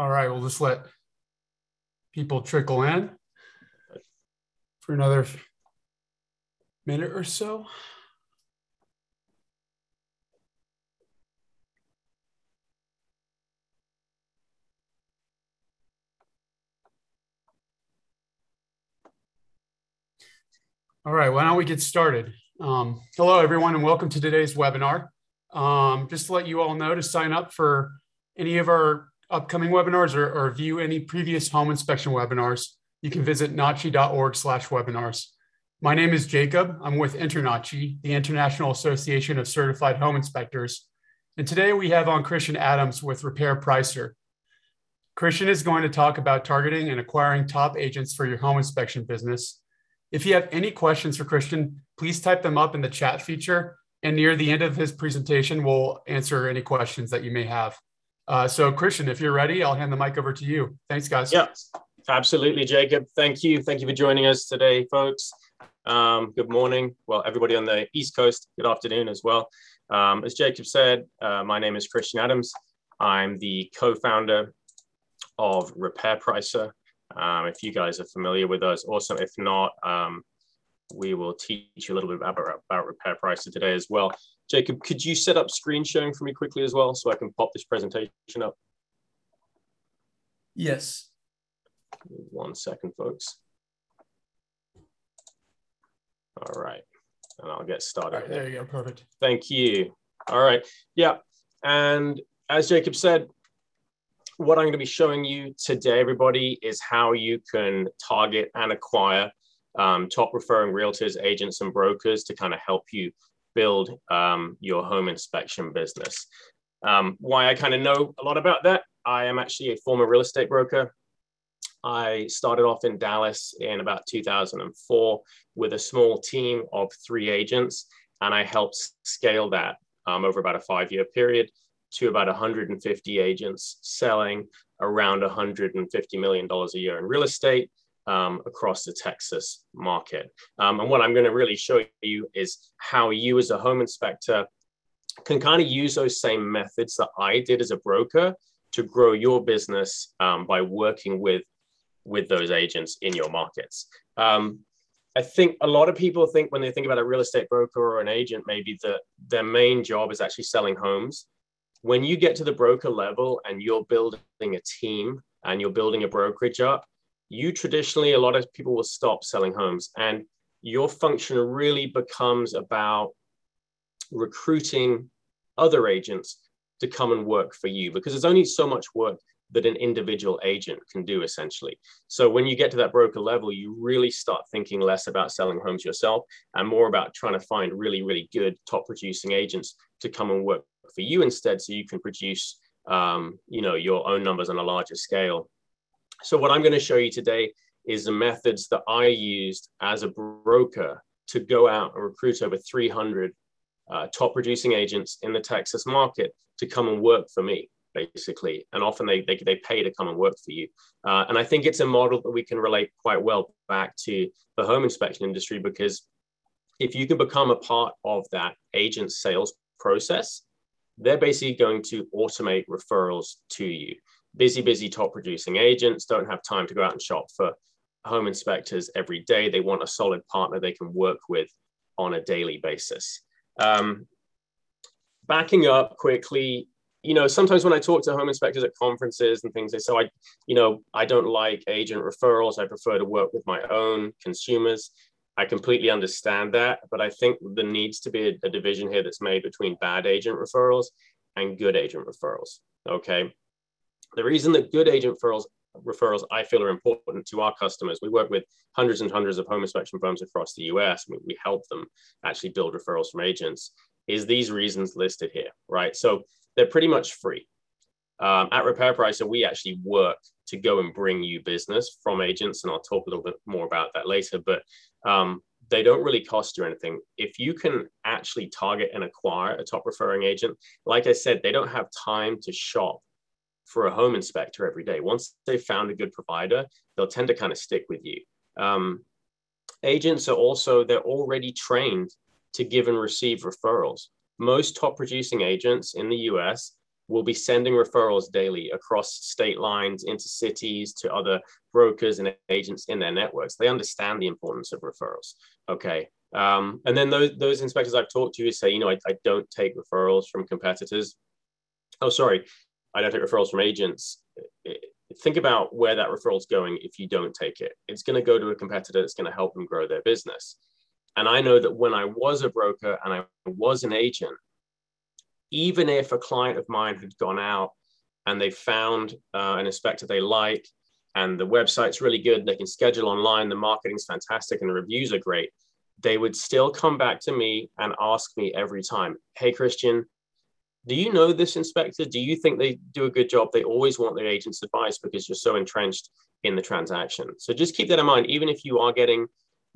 All right, we'll just let people trickle in for another minute or so. All right, why don't we get started? Um, hello, everyone, and welcome to today's webinar. Um, just to let you all know to sign up for any of our upcoming webinars or, or view any previous home inspection webinars, you can visit nachi.org slash webinars. My name is Jacob. I'm with InterNACHI, the International Association of Certified Home Inspectors. And today we have on Christian Adams with Repair Pricer. Christian is going to talk about targeting and acquiring top agents for your home inspection business. If you have any questions for Christian, please type them up in the chat feature. And near the end of his presentation, we'll answer any questions that you may have. Uh, so, Christian, if you're ready, I'll hand the mic over to you. Thanks, guys. Yeah, absolutely, Jacob. Thank you. Thank you for joining us today, folks. Um, good morning. Well, everybody on the East Coast, good afternoon as well. Um, as Jacob said, uh, my name is Christian Adams. I'm the co founder of Repair Pricer. Um, if you guys are familiar with us, awesome. If not, um, we will teach you a little bit about, about Repair Pricer today as well. Jacob, could you set up screen sharing for me quickly as well so I can pop this presentation up? Yes. One second, folks. All right, and I'll get started. there you go, perfect. Thank you. All right, yeah, and as Jacob said, what I'm going to be showing you today, everybody, is how you can target and acquire um, top referring realtors, agents, and brokers to kind of help you build um, your home inspection business. Um, why I kind of know a lot about that, I am actually a former real estate broker. I started off in Dallas in about 2004 with a small team of three agents, and I helped scale that um, over about a five year period to about 150 agents selling around $150 million a year in real estate um, across the Texas market. Um, and what I'm going to really show you is how you, as a home inspector, can kind of use those same methods that I did as a broker to grow your business um, by working with with those agents in your markets. Um, I think a lot of people think when they think about a real estate broker or an agent, maybe that their main job is actually selling homes. When you get to the broker level and you're building a team and you're building a brokerage up, you traditionally, a lot of people will stop selling homes and your function really becomes about recruiting other agents to come and work for you because there's only so much work that an individual agent can do essentially. So when you get to that broker level, you really start thinking less about selling homes yourself and more about trying to find really, really good top producing agents to come and work for you instead so you can produce um, you know your own numbers on a larger scale so what I'm going to show you today is the methods that I used as a broker to go out and recruit over 300 uh, top producing agents in the Texas market to come and work for me, basically. And often they, they, they pay to come and work for you. Uh, and I think it's a model that we can relate quite well back to the home inspection industry because if you can become a part of that agent sales process, they're basically going to automate referrals to you busy, busy top producing agents don't have time to go out and shop for home inspectors every day. They want a solid partner they can work with on a daily basis. Um, backing up quickly, you know, sometimes when I talk to home inspectors at conferences and things, they say, I, you know, I don't like agent referrals. I prefer to work with my own consumers. I completely understand that, but I think there needs to be a, a division here that's made between bad agent referrals and good agent referrals. Okay. The reason that good agent referrals, referrals I feel are important to our customers, we work with hundreds and hundreds of home inspection firms across the US. We, we help them actually build referrals from agents, is these reasons listed here, right? So they're pretty much free. Um, at Repair Pricer, we actually work to go and bring you business from agents, and I'll talk a little bit more about that later. But um, they don't really cost you anything. If you can actually target and acquire a top referring agent, like I said, they don't have time to shop for a home inspector every day. Once they've found a good provider, they'll tend to kind of stick with you. Um, agents are also, they're already trained to give and receive referrals. Most top producing agents in the US, will be sending referrals daily across state lines into cities to other brokers and agents in their networks. They understand the importance of referrals. Okay. Um, and then those, those inspectors I've talked to who say, you know, I, I don't take referrals from competitors. Oh, sorry, I don't take referrals from agents. Think about where that referral is going if you don't take it. It's going to go to a competitor that's going to help them grow their business. And I know that when I was a broker and I was an agent, even if a client of mine had gone out and they found uh, an inspector they like and the website's really good, they can schedule online, the marketing's fantastic, and the reviews are great, they would still come back to me and ask me every time, Hey, Christian, do you know this inspector? Do you think they do a good job? They always want their agent's advice because you're so entrenched in the transaction. So just keep that in mind. Even if you are getting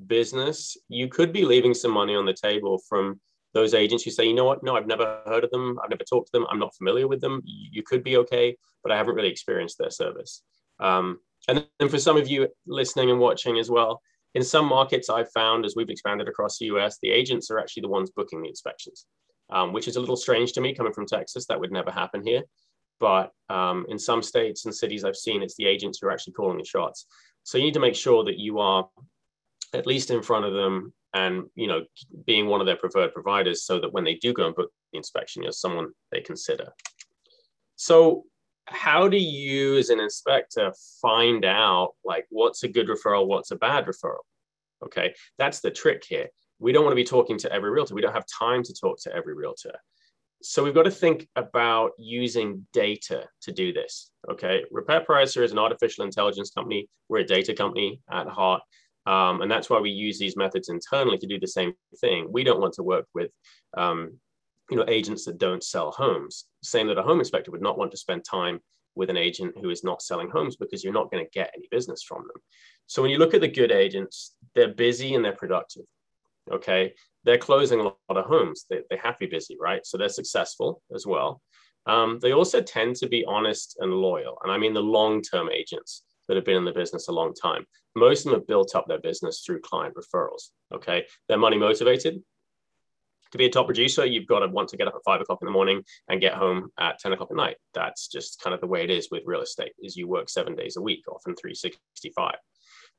business, you could be leaving some money on the table from those agents who say, you know what, no, I've never heard of them, I've never talked to them, I'm not familiar with them. You could be okay, but I haven't really experienced their service. Um, and then for some of you listening and watching as well, in some markets I've found as we've expanded across the US, the agents are actually the ones booking the inspections, um, which is a little strange to me coming from Texas. That would never happen here. But um, in some states and cities I've seen, it's the agents who are actually calling the shots. So you need to make sure that you are at least in front of them and you know being one of their preferred providers so that when they do go and book the inspection you're someone they consider so how do you as an inspector find out like what's a good referral what's a bad referral okay that's the trick here we don't want to be talking to every realtor we don't have time to talk to every realtor so we've got to think about using data to do this okay repair pricer is an artificial intelligence company we're a data company at heart um, and that's why we use these methods internally to do the same thing. We don't want to work with um, you know, agents that don't sell homes. Same that a home inspector would not want to spend time with an agent who is not selling homes because you're not going to get any business from them. So when you look at the good agents, they're busy and they're productive. Okay. They're closing a lot of homes. They, they have to be busy, right? So they're successful as well. Um, they also tend to be honest and loyal. And I mean the long term agents that have been in the business a long time. Most of them have built up their business through client referrals. Okay. They're money motivated. To be a top producer, you've got to want to get up at five o'clock in the morning and get home at 10 o'clock at night. That's just kind of the way it is with real estate is you work seven days a week, often 365.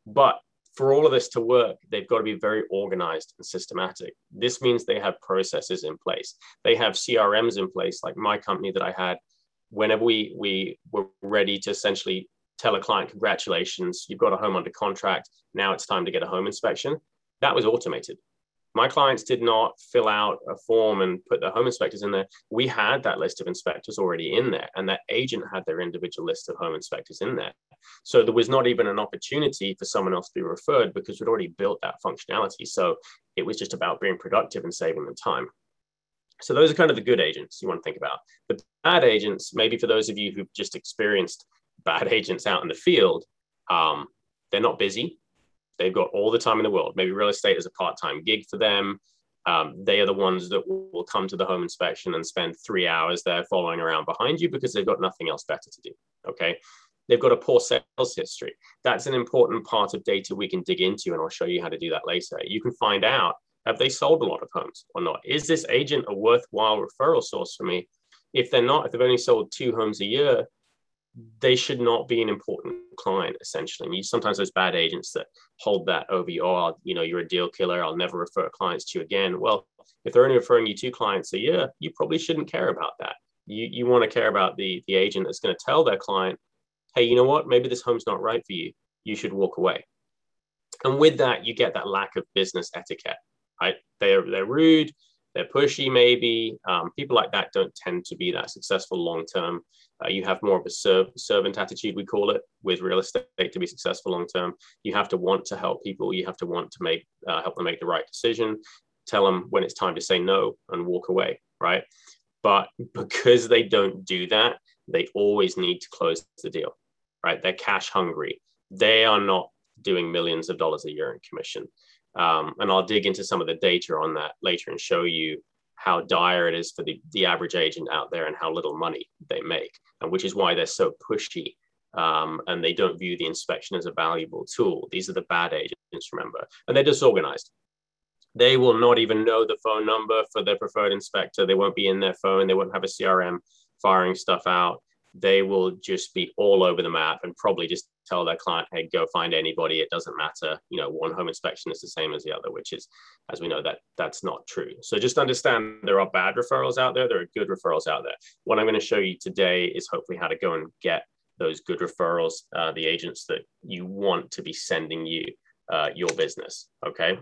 But for all of this to work, they've got to be very organized and systematic. This means they have processes in place. They have CRMs in place, like my company that I had. Whenever we we were ready to essentially tell a client, congratulations, you've got a home under contract. Now it's time to get a home inspection. That was automated. My clients did not fill out a form and put their home inspectors in there. We had that list of inspectors already in there, and that agent had their individual list of home inspectors in there. So there was not even an opportunity for someone else to be referred because we'd already built that functionality. So it was just about being productive and saving them time. So those are kind of the good agents you want to think about. The bad agents, maybe for those of you who've just experienced bad agents out in the field, um, they're not busy. They've got all the time in the world. Maybe real estate is a part time gig for them. Um, they are the ones that will come to the home inspection and spend three hours there following around behind you because they've got nothing else better to do. Okay. They've got a poor sales history. That's an important part of data we can dig into, and I'll show you how to do that later. You can find out have they sold a lot of homes or not? Is this agent a worthwhile referral source for me? If they're not, if they've only sold two homes a year, they should not be an important client essentially. Sometimes those bad agents that hold that over you, oh, you know, you're a deal killer. I'll never refer clients to you again. Well, if they're only referring you two clients a year, you probably shouldn't care about that. You you want to care about the the agent that's going to tell their client, hey, you know what? Maybe this home's not right for you. You should walk away. And with that, you get that lack of business etiquette. Right? They're they're rude they're pushy maybe. Um, people like that don't tend to be that successful long term uh, you have more of a serv- servant attitude we call it with real estate to be successful long term you have to want to help people. You have to want to make uh, help them make the right decision tell them when it's time to say no and walk away right? But because they don't do that they always need to close the deal right? They're cash hungry. They are not doing millions of dollars a year in commission um, and I'll dig into some of the data on that later and show you how dire it is for the, the average agent out there and how little money they make, and which is why they're so pushy um, and they don't view the inspection as a valuable tool. These are the bad agents, remember, and they're disorganized. They will not even know the phone number for their preferred inspector. They won't be in their phone. They won't have a CRM. firing stuff out, they will just be all over the map and probably just tell their client, hey, go find anybody. It doesn't matter. You know, one home inspection is the same as the other, which is, as we know, that that's not true. So just understand there are bad referrals out there. There are good referrals out there. What I'm going to show you today is hopefully how to go and get those good referrals, uh, the agents that you want to be sending you uh, your business. Okay.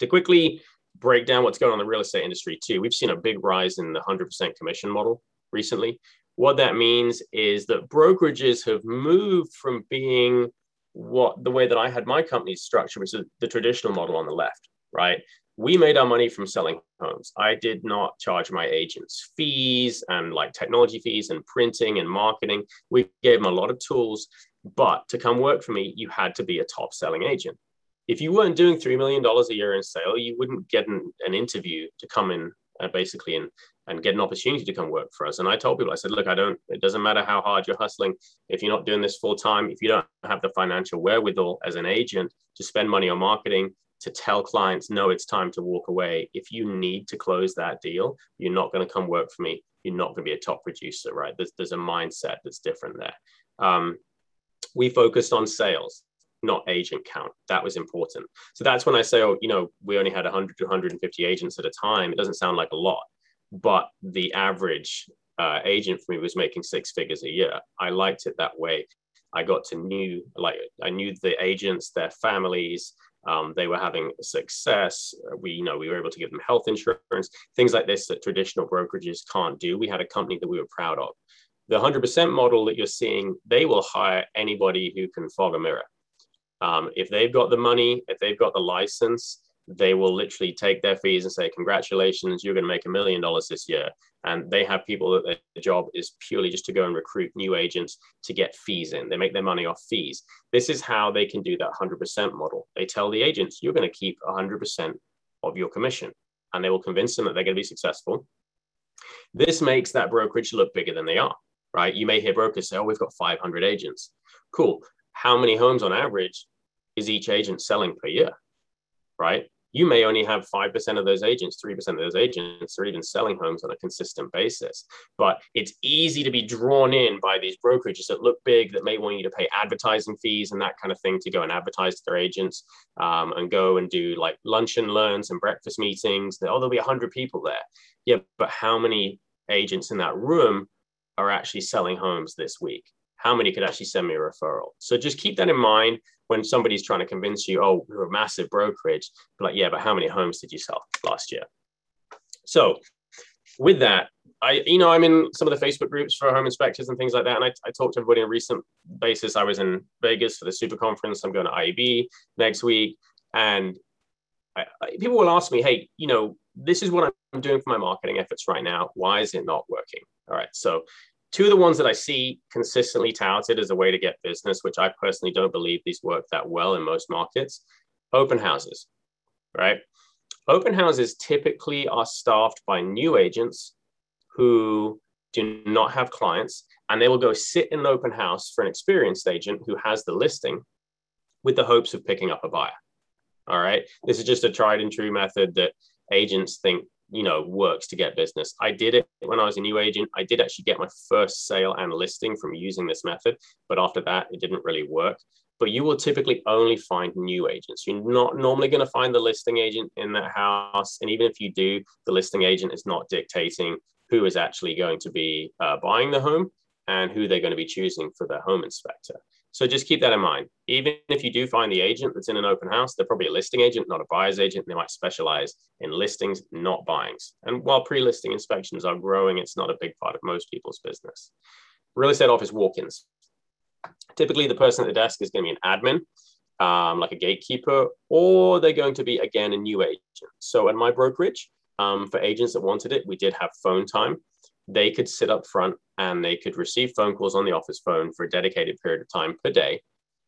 To quickly break down what's going on in the real estate industry too, we've seen a big rise in the 100% commission model recently. What that means is that brokerages have moved from being what the way that I had my company's structure, which is the traditional model on the left, right? We made our money from selling homes. I did not charge my agents fees and like technology fees and printing and marketing. We gave them a lot of tools, but to come work for me, you had to be a top selling agent. If you weren't doing $3 million a year in sale, you wouldn't get an, an interview to come in uh, basically and and get an opportunity to come work for us. And I told people, I said, look, I don't, it doesn't matter how hard you're hustling. If you're not doing this full time, if you don't have the financial wherewithal as an agent to spend money on marketing, to tell clients, no, it's time to walk away. If you need to close that deal, you're not going to come work for me. You're not going to be a top producer, right? There's, there's a mindset that's different there. Um, we focused on sales not agent count. That was important. So that's when I say, oh, you know, we only had 100 to 150 agents at a time. It doesn't sound like a lot but the average uh, agent for me was making six figures a year. I liked it that way. I got to knew like I knew the agents, their families. Um, they were having success. We, you know, we were able to give them health insurance, things like this that traditional brokerages can't do. We had a company that we were proud of. The 100% model that you're seeing, they will hire anybody who can fog a mirror. Um, if they've got the money, if they've got the license, they will literally take their fees and say, Congratulations, you're going to make a million dollars this year. And they have people that their job is purely just to go and recruit new agents to get fees in. They make their money off fees. This is how they can do that 100% model. They tell the agents, You're going to keep 100% of your commission, and they will convince them that they're going to be successful. This makes that brokerage look bigger than they are, right? You may hear brokers say, Oh, we've got 500 agents. Cool. How many homes on average is each agent selling per year? Right? You may only have 5% of those agents, 3% of those agents are even selling homes on a consistent basis. But it's easy to be drawn in by these brokerages that look big, that may want you to pay advertising fees and that kind of thing to go and advertise to their agents um, and go and do like lunch and learns and breakfast meetings. Oh, there'll be 100 people there. Yeah, but how many agents in that room are actually selling homes this week? How many could actually send me a referral? So just keep that in mind when somebody's trying to convince you, oh, we're a massive brokerage, like, yeah, but how many homes did you sell last year? So with that, I, you know, I'm in some of the Facebook groups for home inspectors and things like that. And I, I talked to everybody on a recent basis. I was in Vegas for the super conference. I'm going to IEB next week. And I, I, people will ask me, hey, you know, this is what I'm doing for my marketing efforts right now. Why is it not working? All right. So Two of the ones that I see consistently touted as a way to get business, which I personally don't believe these work that well in most markets, open houses, right? Open houses typically are staffed by new agents who do not have clients, and they will go sit in an open house for an experienced agent who has the listing with the hopes of picking up a buyer. All right. This is just a tried and true method that agents think you know works to get business. I did it when i was a new agent. I did actually get my first sale and listing from using this method but after that it didn't really work. But you will typically only find new agents. You're not normally going to find the listing agent in that house and even if you do the listing agent is not dictating who is actually going to be uh, buying the home and who they're going to be choosing for their home inspector so just keep that in mind. Even if you do find the agent that's in an open house, they're probably a listing agent, not a buyer's agent. They might specialize in listings, not buyings. And while pre-listing inspections are growing, it's not a big part of most people's business. Real estate office walk-ins. Typically, the person at the desk is going to be an admin, um, like a gatekeeper, or they're going to be, again, a new agent. So at my brokerage, um, for agents that wanted it, we did have phone time they could sit up front and they could receive phone calls on the office phone for a dedicated period of time per day.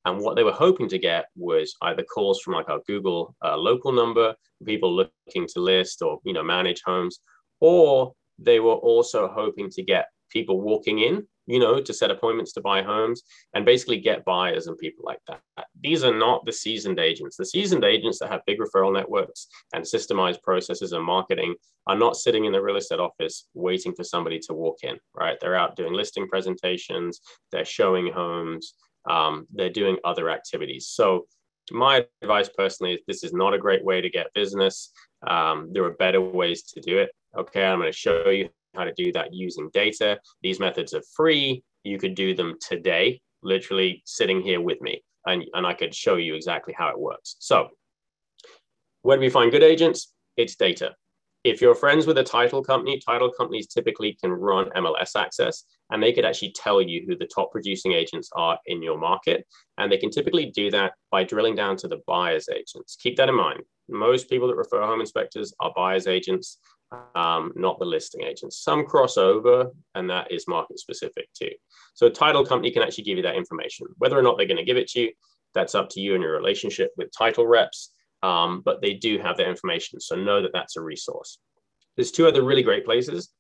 And what they were hoping to get was either calls from like our Google uh, local number, people looking to list or you know manage homes, or they were also hoping to get people walking in you know, to set appointments to buy homes and basically get buyers and people like that. These are not the seasoned agents. The seasoned agents that have big referral networks and systemized processes and marketing are not sitting in the real estate office waiting for somebody to walk in, right? They're out doing listing presentations, they're showing homes, um, they're doing other activities. So, my advice personally is this is not a great way to get business. Um, there are better ways to do it. Okay, I'm going to show you how to do that using data. These methods are free. You could do them today, literally sitting here with me, and, and I could show you exactly how it works. So, where do we find good agents? It's data. If you're friends with a title company, title companies typically can run MLS access and they could actually tell you who the top producing agents are in your market. And they can typically do that by drilling down to the buyer's agents. Keep that in mind. Most people that refer home inspectors are buyer's agents um, not the listing agents. Some crossover, and that is market specific too. So a title company can actually give you that information. Whether or not they're going to give it to you, that's up to you and your relationship with title reps. Um, but they do have that information, so know that that's a resource. There's two other really great places.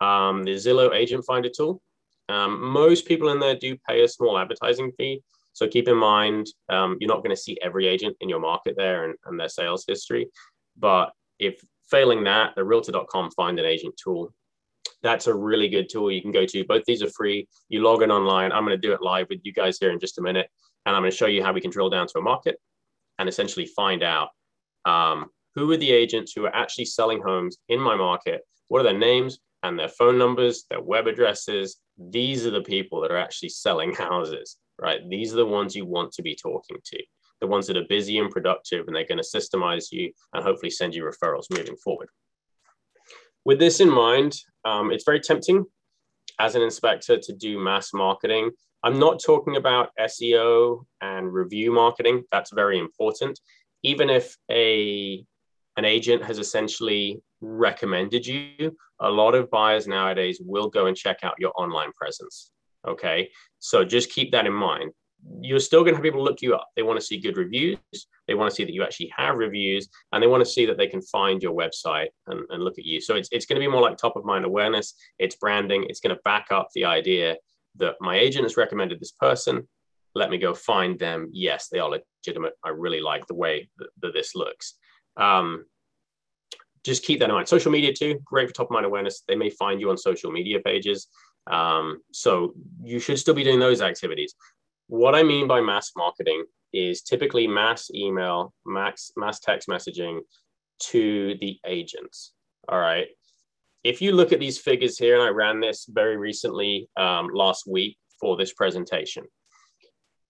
Um, the Zillow Agent Finder tool. Um, most people in there do pay a small advertising fee. So keep in mind, um, you're not going to see every agent in your market there and, and their sales history. But if Failing that, the realtor.com find an agent tool. That's a really good tool you can go to. Both these are free. You log in online. I'm going to do it live with you guys here in just a minute. And I'm going to show you how we can drill down to a market and essentially find out um, who are the agents who are actually selling homes in my market, what are their names and their phone numbers, their web addresses. These are the people that are actually selling houses, right? These are the ones you want to be talking to the ones that are busy and productive, and they're going to systemize you and hopefully send you referrals moving forward. With this in mind, um, it's very tempting as an inspector to do mass marketing. I'm not talking about SEO and review marketing. That's very important. Even if a an agent has essentially recommended you, a lot of buyers nowadays will go and check out your online presence. Okay. So just keep that in mind you're still going to have people look you up. They want to see good reviews. They want to see that you actually have reviews and they want to see that they can find your website and, and look at you. So it's, it's going to be more like top of mind awareness. It's branding. It's going to back up the idea that my agent has recommended this person. Let me go find them. Yes, they are legitimate. I really like the way that, that this looks. Um, just keep that in mind. Social media too, great for top of mind awareness. They may find you on social media pages. Um, so you should still be doing those activities. What I mean by mass marketing is typically mass email, mass, mass text messaging to the agents. All right. If you look at these figures here, and I ran this very recently um, last week for this presentation,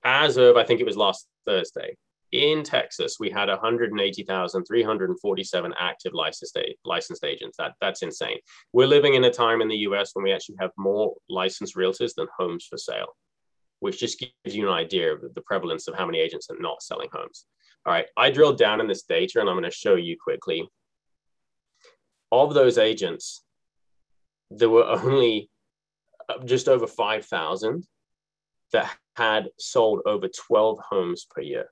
as of I think it was last Thursday, in Texas, we had 180,347 active licensed, licensed agents. That, that's insane. We're living in a time in the US when we actually have more licensed realtors than homes for sale which just gives you an idea of the prevalence of how many agents are not selling homes. All right, I drilled down in this data and I'm going to show you quickly. Of those agents, there were only uh, just over 5,000 that had sold over 12 homes per year.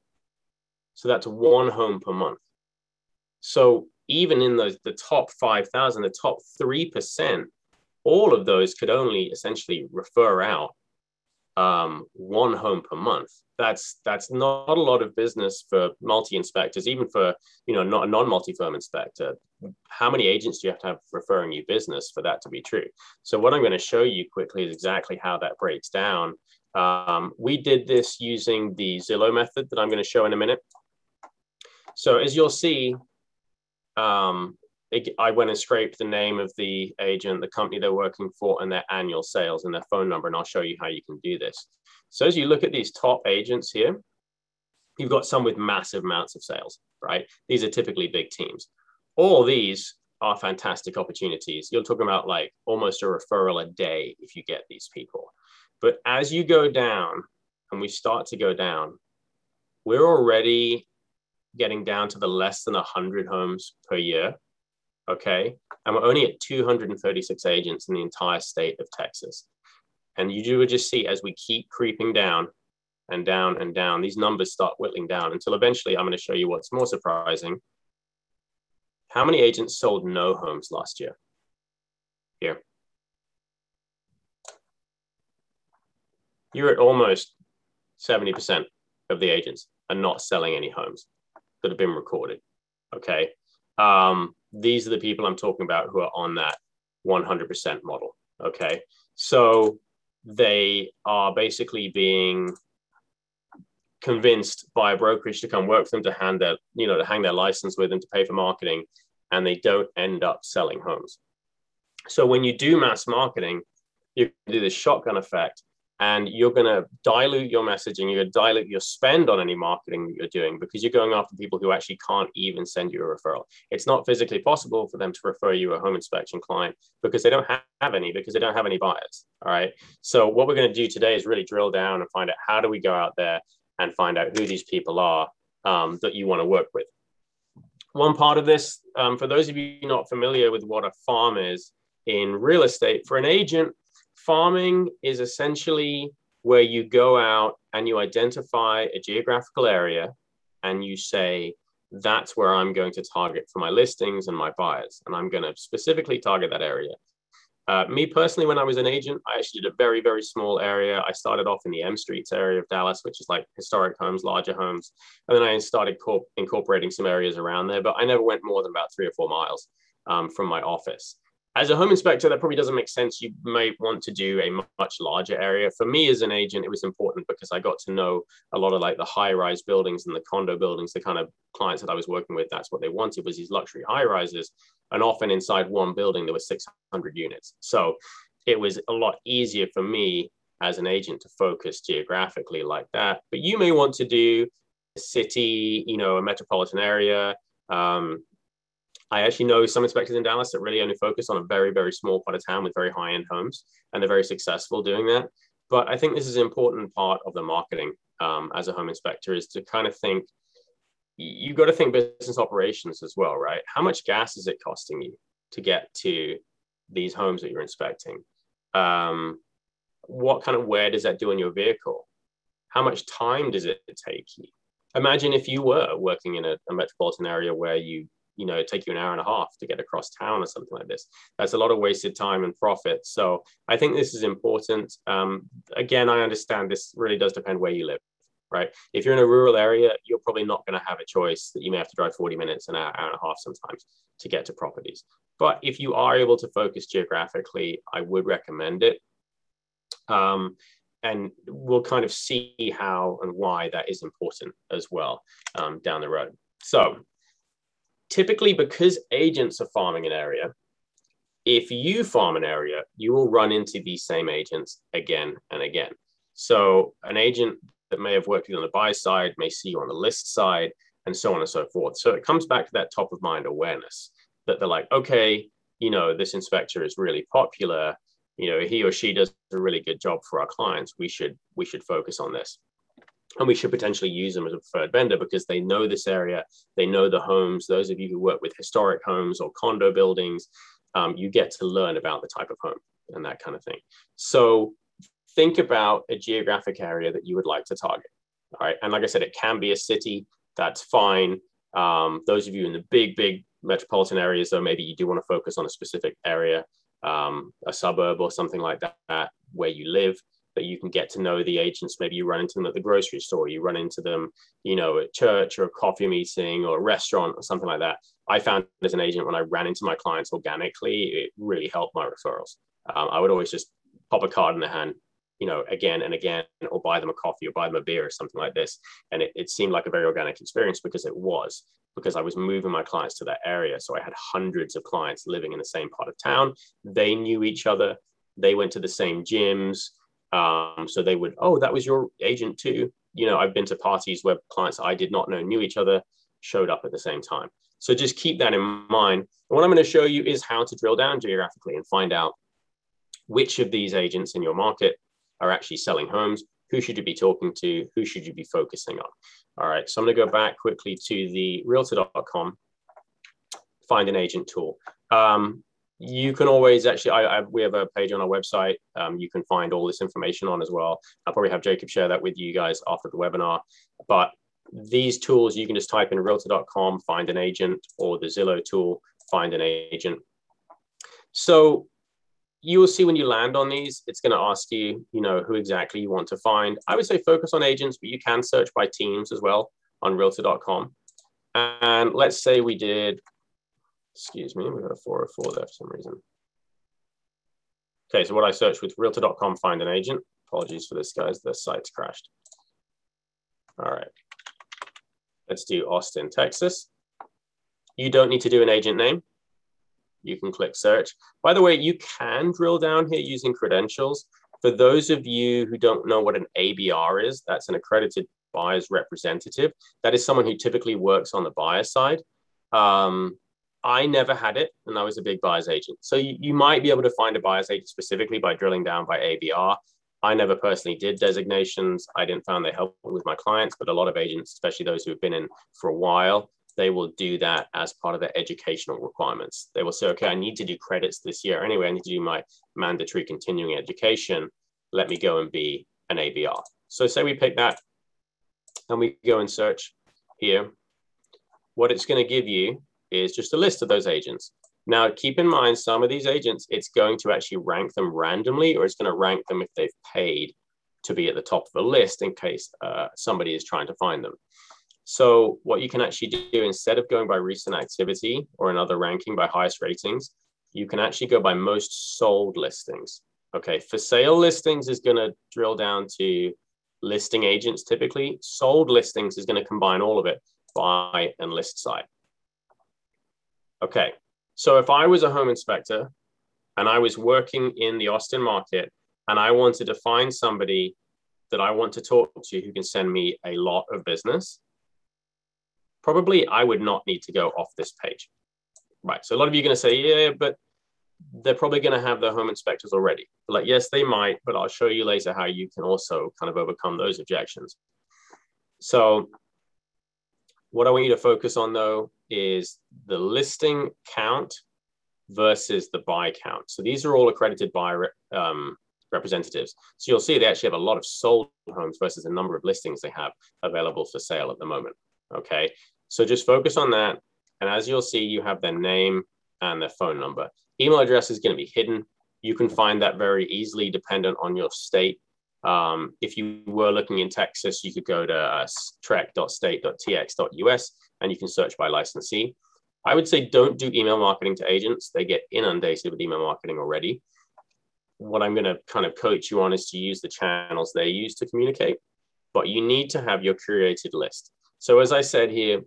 So that's one home per month. So even in the, the top 5,000, the top 3%, all of those could only essentially refer out um, one home per month. That's that's not a lot of business for multi inspectors, even for you know not a non multi firm inspector. How many agents do you have to have referring you business for that to be true? So what I'm going to show you quickly is exactly how that breaks down. Um, we did this using the Zillow method that I'm going to show in a minute. So as you'll see, um, I went and scraped the name of the agent, the company they're working for, and their annual sales and their phone number, and I'll show you how you can do this. So as you look at these top agents here, you've got some with massive amounts of sales, right? These are typically big teams. All these are fantastic opportunities. You're talking about like almost a referral a day if you get these people. But as you go down and we start to go down, we're already getting down to the less than 100 homes per year okay? And we're only at 236 agents in the entire state of Texas. And you would just see as we keep creeping down and down and down, these numbers start whittling down until eventually I'm going to show you what's more surprising. How many agents sold no homes last year? Here. you're at almost 70% of the agents are not selling any homes that have been recorded. Okay. Um, these are the people I'm talking about who are on that 100% model. Okay. So they are basically being convinced by a brokerage to come work for them to hand their, you know, to hang their license with them to pay for marketing, and they don't end up selling homes. So when you do mass marketing, you do the shotgun effect and you're going to dilute your messaging you're going to dilute your spend on any marketing that you're doing because you're going after people who actually can't even send you a referral. It's not physically possible for them to refer you a home inspection client because they don't have any because they don't have any buyers all right? So what we're going to do today is really drill down and find out how do we go out there and find out who these people are um, that you want to work with. One part of this um, for those of you not familiar with what a farm is in real estate for an agent farming is essentially where you go out and you identify a geographical area and you say, that's where I'm going to target for my listings and my buyers. And I'm going to specifically target that area. Uh, me personally, when I was an agent, I actually did a very, very small area. I started off in the M Streets area of Dallas, which is like historic homes, larger homes. And then I started corp- incorporating some areas around there, but I never went more than about three or four miles um, from my office as a home inspector, that probably doesn't make sense. You may want to do a much larger area. For me as an agent, it was important because I got to know a lot of like the high rise buildings and the condo buildings, the kind of clients that I was working with. That's what they wanted was these luxury high rises. And often inside one building, there were 600 units. So it was a lot easier for me as an agent to focus geographically like that. But you may want to do a city, you know, a metropolitan area, um, I actually know some inspectors in Dallas that really only focus on a very, very small part of town with very high end homes, and they're very successful doing that. But I think this is an important part of the marketing um, as a home inspector is to kind of think you've got to think business operations as well, right? How much gas is it costing you to get to these homes that you're inspecting? Um, what kind of wear does that do in your vehicle? How much time does it take you? Imagine if you were working in a, a metropolitan area where you you know take you an hour and a half to get across town or something like this. That's a lot of wasted time and profit. So i think this is important. Um, again i understand this really does depend where you live right? If you're in a rural area you're probably not going to have a choice that you may have to drive 40 minutes an hour, hour and a half sometimes to get to properties. But if you are able to focus geographically i would recommend it. Um, and we'll kind of see how and why that is important as well um, down the road. So typically because agents are farming an area, if you farm an area, you will run into these same agents again and again. So an agent that may have worked with you on the buy side may see you on the list side and so on and so forth. So it comes back to that top of mind awareness that they're like, okay, you know, this inspector is really popular. You know, he or she does a really good job for our clients. We should we should focus on this and we should potentially use them as a preferred vendor because they know this area, they know the homes. Those of you who work with historic homes or condo buildings, um, you get to learn about the type of home and that kind of thing. So think about a geographic area that you would like to target. All right. And like I said, it can be a city, that's fine. Um, those of you in the big, big metropolitan areas, though, maybe you do want to focus on a specific area, um, a suburb or something like that, where you live that you can get to know the agents. Maybe you run into them at the grocery store, you run into them, you know, at church or a coffee meeting or a restaurant or something like that. I found as an agent when I ran into my clients organically, it really helped my referrals. Um, I would always just pop a card in the hand, you know, again and again, or buy them a coffee or buy them a beer or something like this. And it, it seemed like a very organic experience because it was, because I was moving my clients to that area. So I had hundreds of clients living in the same part of town. They knew each other. They went to the same gyms um, so they would, oh, that was your agent too. You know, I've been to parties where clients I did not know knew each other showed up at the same time. So just keep that in mind. And what I'm going to show you is how to drill down geographically and find out which of these agents in your market are actually selling homes. Who should you be talking to? Who should you be focusing on? All right, so I'm going to go back quickly to the realtor.com, find an agent tool. Um, you can always actually I, I, we have a page on our website um, you can find all this information on as well i'll probably have jacob share that with you guys after the webinar but these tools you can just type in realtor.com find an agent or the zillow tool find an agent so you will see when you land on these, it's going to ask you, you know, who exactly you want to find. I would say focus on agents, but you can search by teams as well on realtor.com. And let's say we did, excuse me, we've got a 404 there for some reason. Okay, so what I searched with realtor.com, find an agent. Apologies for this, guys, the site's crashed. All right, let's do Austin, Texas. You don't need to do an agent name you can click search. By the way, you can drill down here using credentials. For those of you who don't know what an ABR is, that's an accredited buyer's representative. That is someone who typically works on the buyer side. Um, I never had it, and I was a big buyer's agent. So you, you might be able to find a buyer's agent specifically by drilling down by ABR. I never personally did designations. I didn't find they helped with my clients, but a lot of agents, especially those who have been in for a while, they will do that as part of their educational requirements. They will say, okay, I need to do credits this year anyway. I need to do my mandatory continuing education. Let me go and be an ABR. So say we pick that and we go and search here. What it's going to give you is just a list of those agents. Now, keep in mind, some of these agents, it's going to actually rank them randomly, or it's going to rank them if they've paid to be at the top of the list in case uh, somebody is trying to find them. So what you can actually do instead of going by recent activity or another ranking by highest ratings, you can actually go by most sold listings. Okay, for sale listings is going to drill down to listing agents typically. Sold listings is going to combine all of it, buy and list side. Okay, so if I was a home inspector and I was working in the Austin market and I wanted to find somebody that I want to talk to who can send me a lot of business, probably I would not need to go off this page. Right. So a lot of you are going to say, yeah, but they're probably going to have their home inspectors already. Like, yes, they might, but I'll show you later how you can also kind of overcome those objections. So what I want you to focus on though is the listing count versus the buy count. So these are all accredited by um, representatives. So you'll see they actually have a lot of sold homes versus the number of listings they have available for sale at the moment. Okay. So just focus on that. And as you'll see, you have their name and their phone number. Email address is going to be hidden. You can find that very easily dependent on your state. Um, if you were looking in Texas, you could go to uh, trec.state.tx.us and you can search by licensee. I would say don't do email marketing to agents. They get inundated with email marketing already. What I'm going to kind of coach you on is to use the channels they use to communicate, but you need to have your curated list. So as I said here,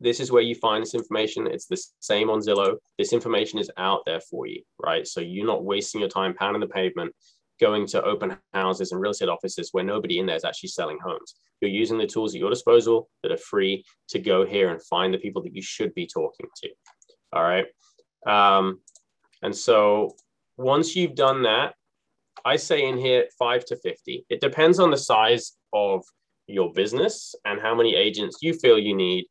this is where you find this information. It's the same on Zillow. This information is out there for you, right? So you're not wasting your time pounding the pavement, going to open houses and real estate offices where nobody in there is actually selling homes. You're using the tools at your disposal that are free to go here and find the people that you should be talking to. All right. Um, and so once you've done that, I say in here five to 50. It depends on the size of your business and how many agents you feel you need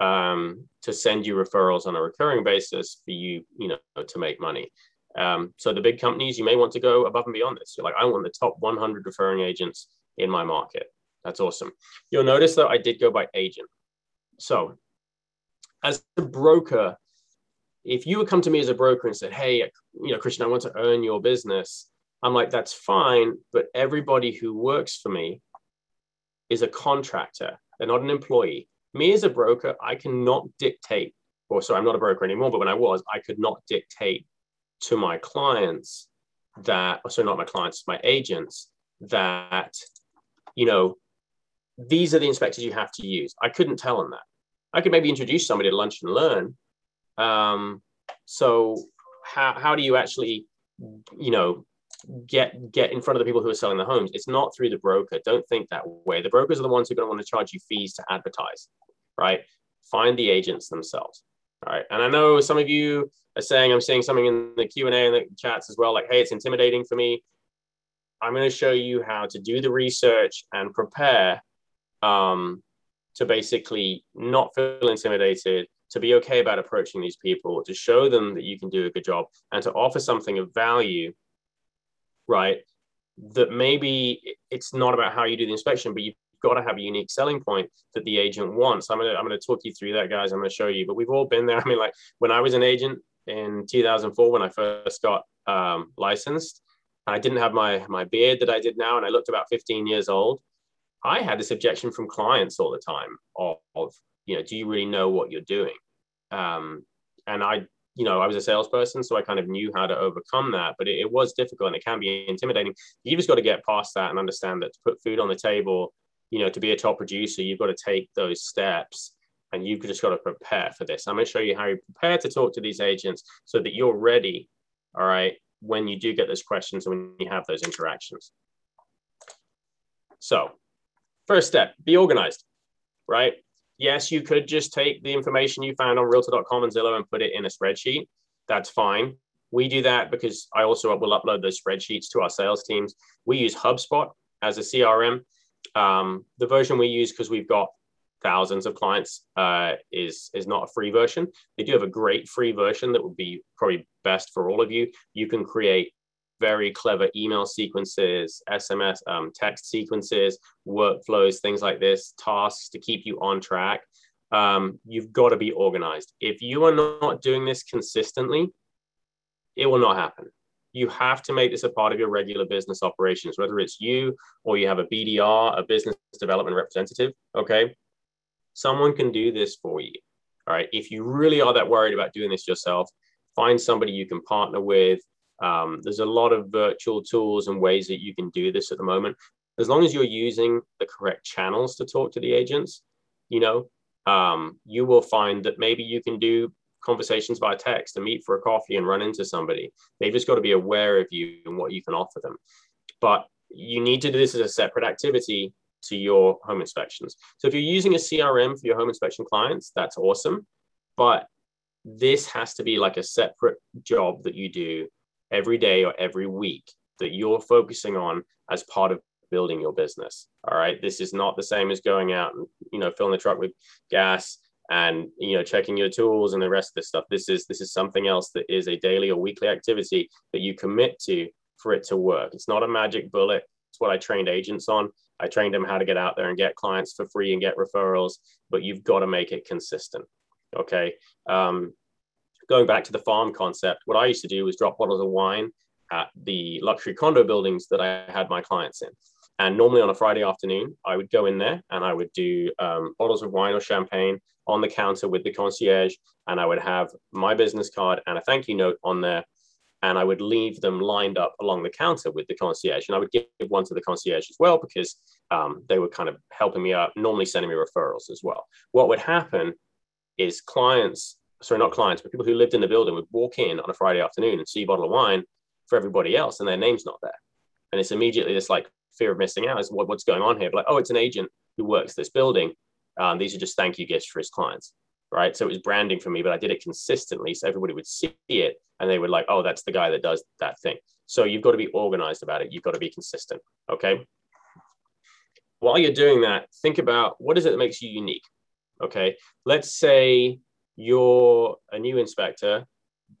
um, to send you referrals on a recurring basis for you, you know, to make money. Um, so the big companies, you may want to go above and beyond this. You're like, I want the top 100 referring agents in my market. That's awesome. You'll notice that I did go by agent. So as a broker, if you would come to me as a broker and said, Hey, you know, Christian, I want to earn your business. I'm like, that's fine. But everybody who works for me is a contractor. They're not an employee me as a broker, I cannot dictate, or sorry, I'm not a broker anymore, but when I was, I could not dictate to my clients that, or sorry, not my clients, my agents, that, you know, these are the inspectors you have to use. I couldn't tell them that. I could maybe introduce somebody to lunch and learn. Um, so how, how do you actually, you know, get get in front of the people who are selling the homes. It's not through the broker. Don't think that way. The brokers are the ones who are going to want to charge you fees to advertise, right? Find the agents themselves. All right. And I know some of you are saying, I'm seeing something in the Q&A and the chats as well, like, hey, it's intimidating for me. I'm going to show you how to do the research and prepare um, to basically not feel intimidated, to be okay about approaching these people, to show them that you can do a good job, and to offer something of value right? That maybe it's not about how you do the inspection, but you've got to have a unique selling point that the agent wants. I'm gonna I'm gonna talk you through that, guys. I'm gonna show you. But we've all been there. I mean, like when I was an agent, in 2004 when I first got um, licensed. I didn't have my my beard that I did now, and I looked about 15 years old. I had this objection from clients all the time of, of you know, do you really know what you're doing? Um, and I, you know, I was a salesperson, so I kind of knew how to overcome that, but it, it was difficult and it can be intimidating. You just got to get past that and understand that to put food on the table, you know, to be a top producer, you've got to take those steps and you've just got to prepare for this. I'm going to show you how you prepare to talk to these agents so that you're ready, all right, when you do get those questions and when you have those interactions. So, first step, be organized, right? Yes, you could just take the information you found on realtor.com and Zillow and put it in a spreadsheet. That's fine. We do that because I also will upload those spreadsheets to our sales teams. We use HubSpot as a CRM. Um, the version we use because we've got thousands of clients uh, is is not a free version. They do have a great free version that would be probably best for all of you. You can create very clever email sequences, SMS, um, text sequences, workflows, things like this, tasks to keep you on track. Um, you've got to be organized. If you are not doing this consistently, it will not happen. You have to make this a part of your regular business operations, whether it's you or you have a BDR, a business development representative. Okay. Someone can do this for you. All right. If you really are that worried about doing this yourself, find somebody you can partner with. Um, there's a lot of virtual tools and ways that you can do this at the moment. As long as you're using the correct channels to talk to the agents, you know, um, you will find that maybe you can do conversations via text and meet for a coffee and run into somebody. They've just got to be aware of you and what you can offer them. But you need to do this as a separate activity to your home inspections. So if you're using a CRM for your home inspection clients, that's awesome. But this has to be like a separate job that you do every day or every week that you're focusing on as part of building your business. All right. This is not the same as going out and, you know, filling the truck with gas and, you know, checking your tools and the rest of this stuff. This is, this is something else that is a daily or weekly activity that you commit to for it to work. It's not a magic bullet. It's what I trained agents on. I trained them how to get out there and get clients for free and get referrals, but you've got to make it consistent. Okay. Um, going back to the farm concept, what I used to do was drop bottles of wine at the luxury condo buildings that I had my clients in. And normally on a Friday afternoon, I would go in there and I would do um, bottles of wine or champagne on the counter with the concierge. And I would have my business card and a thank you note on there and I would leave them lined up along the counter with the concierge. And I would give one to the concierge as well because um, they were kind of helping me out, normally sending me referrals as well. What would happen is clients, sorry, not clients, but people who lived in the building would walk in on a Friday afternoon and see a bottle of wine for everybody else, and their name's not there. And it's immediately this like fear of missing out is what, what's going on here. But like, oh, it's an agent who works this building. Um, these are just thank you gifts for his clients right? So it was branding for me, but I did it consistently so everybody would see it and they would like, oh, that's the guy that does that thing. So you've got to be organized about it. You've got to be consistent. Okay. While you're doing that, think about what is it that makes you unique. Okay. Let's say you're a new inspector,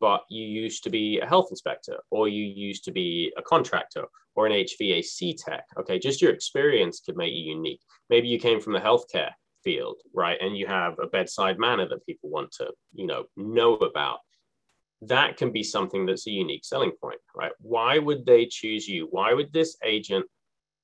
but you used to be a health inspector, or you used to be a contractor or an HVAC tech. Okay. Just your experience could make you unique. Maybe you came from the healthcare field, right? And you have a bedside manner that people want to, you know, know about. That can be something that's a unique selling point, right? Why would they choose you? Why would this agent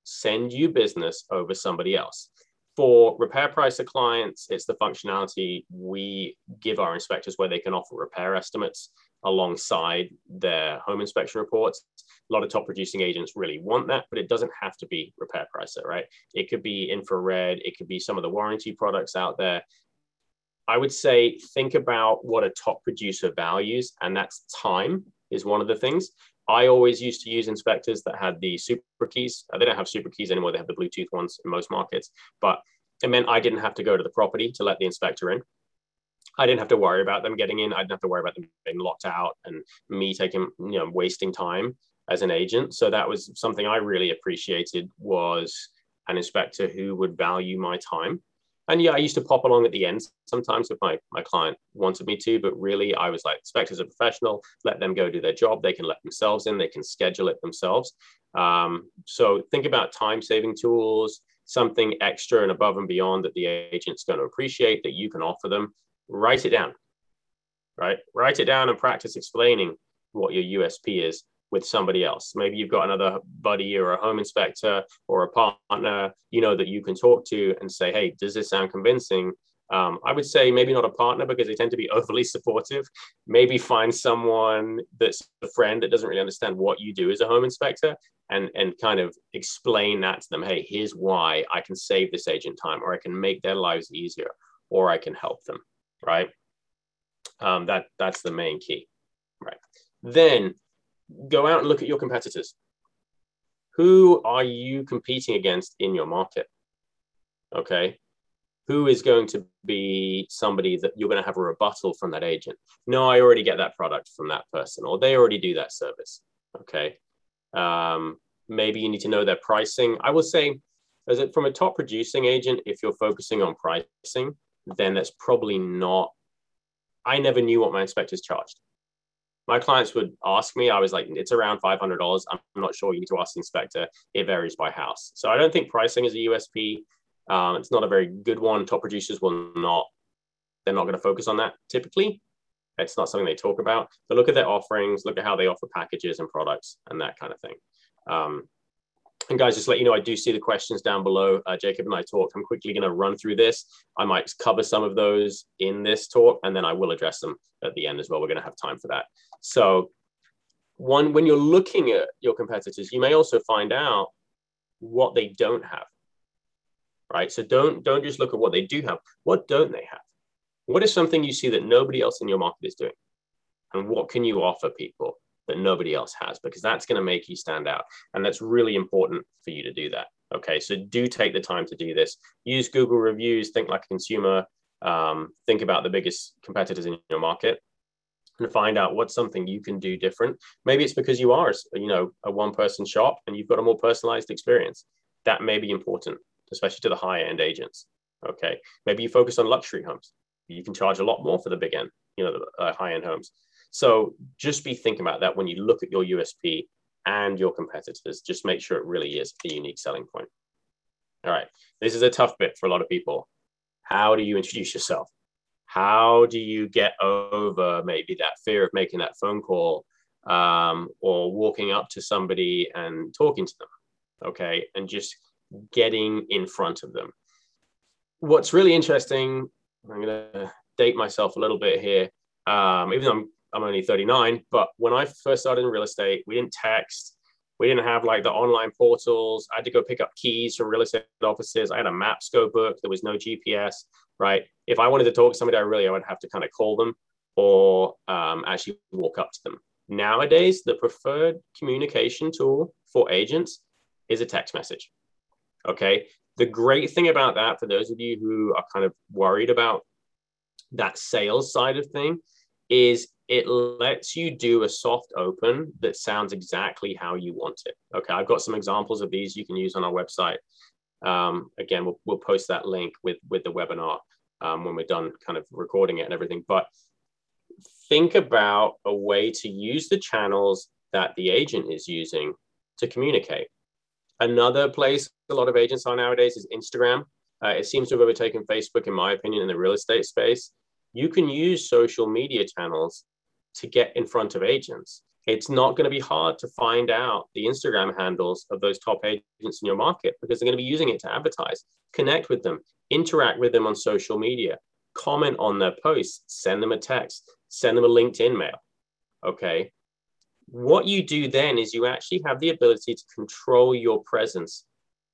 send you business over somebody else? For repair pricer clients, it's the functionality we give our inspectors where they can offer repair estimates alongside their home inspection reports. A lot of top producing agents really want that, but it doesn't have to be repair pricer, right? It could be infrared, it could be some of the warranty products out there. I would say think about what a top producer values, and that's time is one of the things. I always used to use inspectors that had the super keys. Uh, they don't have super keys anymore. They have the Bluetooth ones in most markets, but it meant I didn't have to go to the property to let the inspector in. I didn't have to worry about them getting in. I didn't have to worry about them being locked out and me taking, you know, wasting time as an agent. So that was something I really appreciated was an inspector who would value my time. And yeah, I used to pop along at the end sometimes if my, my client wanted me to, but really I was like, inspectors a professional, let them go do their job. They can let themselves in, they can schedule it themselves. Um, so think about time saving tools, something extra and above and beyond that the agent's going to appreciate that you can offer them write it down. right? Write it down and practice explaining what your USP is with somebody else. Maybe you've got another buddy or a home inspector or a partner, you know, that you can talk to and say, hey, does this sound convincing? Um, I would say maybe not a partner because they tend to be overly supportive. Maybe find someone that's a friend that doesn't really understand what you do as a home inspector and, and kind of explain that to them. Hey, here's why I can save this agent time, or I can make their lives easier, or I can help them, right? Um, that, that's the main key, right? Then go out and look at your competitors. Who are you competing against in your market? Okay who is going to be somebody that you're going to have a rebuttal from that agent? No, I already get that product from that person, or they already do that service. Okay. Um, maybe you need to know their pricing. I will say, as it from a top producing agent, if you're focusing on pricing, then that's probably not. I never knew what my inspectors charged. My clients would ask me, I was like, it's around $500. I'm not sure. You need to ask the inspector. It varies by house. So I don't think pricing is a USP. Um, it's not a very good one. Top producers will not, they're not going to focus on that typically. It's not something they talk about. But look at their offerings, look at how they offer packages and products and that kind of thing. Um, and guys, just let you know, I do see the questions down below. Uh, Jacob and I talked. I'm quickly going to run through this. I might cover some of those in this talk, and then I will address them at the end as well. We're going to have time for that. So, one, when you're looking at your competitors, you may also find out what they don't have right? So don't don't just look at what they do have. What don't they have? What is something you see that nobody else in your market is doing? And what can you offer people that nobody else has? Because that's going to make you stand out. And that's really important for you to do that. Okay. So do take the time to do this. Use Google reviews, think like a consumer, um, think about the biggest competitors in your market and find out what's something you can do different. Maybe it's because you are, you know, a one person shop and you've got a more personalized experience. That may be important especially to the higher end agents. Okay, maybe you focus on luxury homes. You can charge a lot more for the big end, you know, the uh, high end homes. So just be thinking about that when you look at your USP and your competitors. Just make sure it really is a unique selling point. All right, this is a tough bit for a lot of people. How do you introduce yourself? How do you get over maybe that fear of making that phone call um, or walking up to somebody and talking to them? Okay, and just getting in front of them. What's really interesting, I'm going to date myself a little bit here, um, even though I'm, I'm only 39, but when I first started in real estate, we didn't text. We didn't have like the online portals. I had to go pick up keys from real estate offices. I had a Mapsco book. There was no GPS, right? If I wanted to talk to somebody, I really I would have to kind of call them or um, actually walk up to them. Nowadays, the preferred communication tool for agents is a text message. Okay. The great thing about that, for those of you who are kind of worried about that sales side of thing, is it lets you do a soft open that sounds exactly how you want it. Okay. I've got some examples of these you can use on our website. Um, again, we'll, we'll post that link with, with the webinar um, when we're done kind of recording it and everything. But think about a way to use the channels that the agent is using to communicate. Another place a lot of agents are nowadays is Instagram. Uh, it seems to have overtaken Facebook, in my opinion, in the real estate space. You can use social media channels to get in front of agents. It's not going to be hard to find out the Instagram handles of those top agents in your market because they're going to be using it to advertise. Connect with them, interact with them on social media, comment on their posts, send them a text, send them a LinkedIn mail. Okay. What you do then is you actually have the ability to control your presence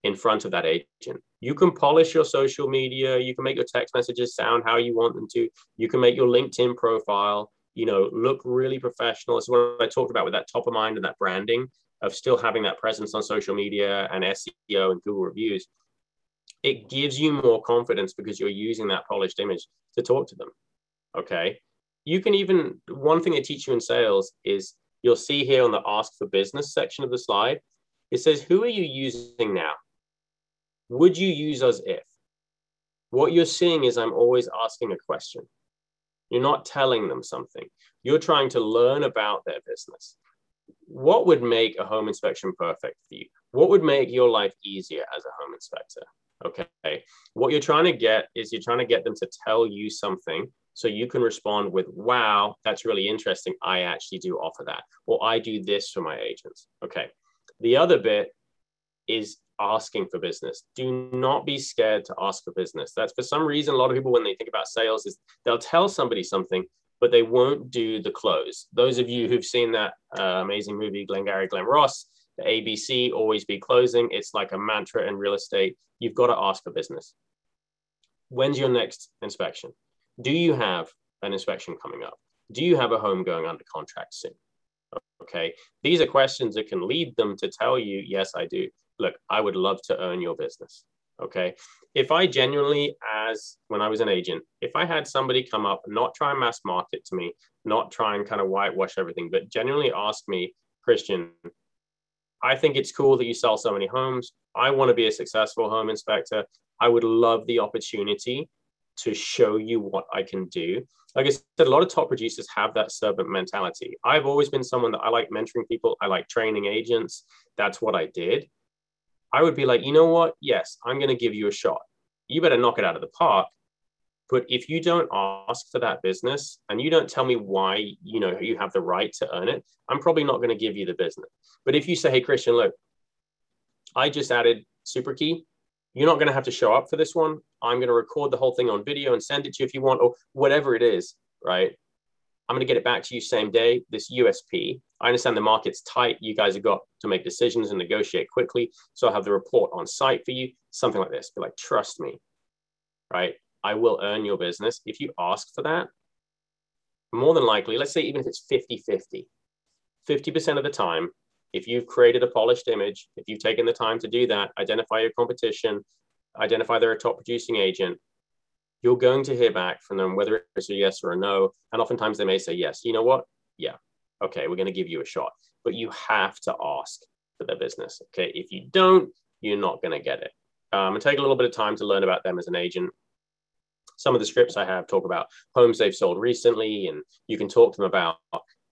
in front of that agent. You can polish your social media, you can make your text messages sound how you want them to, you can make your LinkedIn profile, you know, look really professional. It's what I talked about with that top of mind and that branding of still having that presence on social media and SEO and Google reviews. It gives you more confidence because you're using that polished image to talk to them. Okay. You can even, one thing they teach you in sales is you'll see here on the ask for business section of the slide, it says, who are you using now? Would you use us if? What you're seeing is I'm always asking a question. You're not telling them something. You're trying to learn about their business. What would make a home inspection perfect for you? What would make your life easier as a home inspector? Okay. What you're trying to get is you're trying to get them to tell you something So you can respond with, wow, that's really interesting. I actually do offer that. Or I do this for my agents. Okay. The other bit is asking for business. Do not be scared to ask for business. That's for some reason, a lot of people, when they think about sales, is they'll tell somebody something, but they won't do the close. Those of you who've seen that uh, amazing movie, Glengarry Glen Ross, the ABC, always be closing. It's like a mantra in real estate. You've got to ask for business. When's your next inspection? Do you have an inspection coming up? Do you have a home going under contract soon? Okay, these are questions that can lead them to tell you, yes, I do. Look, I would love to earn your business. Okay, if I genuinely, as when I was an agent, if I had somebody come up, not try and mass market to me, not try and kind of whitewash everything, but genuinely ask me, Christian, I think it's cool that you sell so many homes. I want to be a successful home inspector. I would love the opportunity to show you what I can do. Like I said, a lot of top producers have that servant mentality. I've always been someone that I like mentoring people, I like training agents. That's what I did. I would be like, you know what? Yes, I'm going to give you a shot. You better knock it out of the park. But if you don't ask for that business and you don't tell me why, you know, you have the right to earn it, I'm probably not going to give you the business. But if you say, hey, Christian, look, I just added Super Key. You're not going to have to show up for this one. I'm going to record the whole thing on video and send it to you if you want, or whatever it is, right? I'm going to get it back to you same day. This USP. I understand the market's tight. You guys have got to make decisions and negotiate quickly. So I'll have the report on site for you, something like this. Be like, trust me, right? I will earn your business. If you ask for that, more than likely, let's say even if it's 50 50, 50% of the time, if you've created a polished image, if you've taken the time to do that, identify your competition, identify they're a top producing agent, you're going to hear back from them whether it's a yes or a no. And oftentimes they may say yes. You know what? Yeah. Okay, we're going to give you a shot. But you have to ask for their business. Okay. If you don't, you're not going to get it. Um, and take a little bit of time to learn about them as an agent. Some of the scripts I have talk about homes they've sold recently, and you can talk to them about,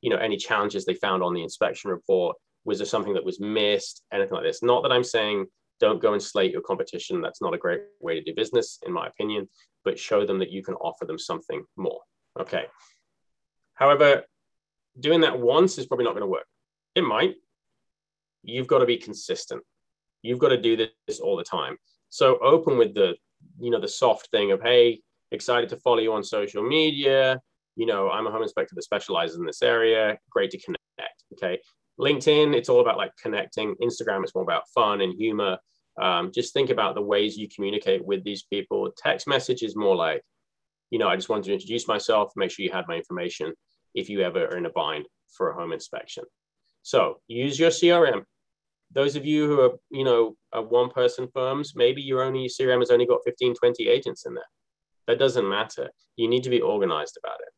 you know, any challenges they found on the inspection report. Was there something that was missed? Anything like this. Not that I'm saying don't go and slate your competition. That's not a great way to do business, in my opinion, but show them that you can offer them something more. Okay. However, doing that once is probably not going to work. It might. You've got to be consistent. You've got to do this all the time. So open with the, you know, the soft thing of, hey, excited to follow you on social media. You know, I'm a home inspector that specializes in this area. Great to connect. Okay. LinkedIn, it's all about like connecting. Instagram, it's more about fun and humor. Um, just think about the ways you communicate with these people. Text message is more like, you know, I just wanted to introduce myself, make sure you had my information if you ever are in a bind for a home inspection. So use your CRM. Those of you who are, you know, one person firms, maybe your only CRM has only got 15, 20 agents in there. That doesn't matter. You need to be organized about it.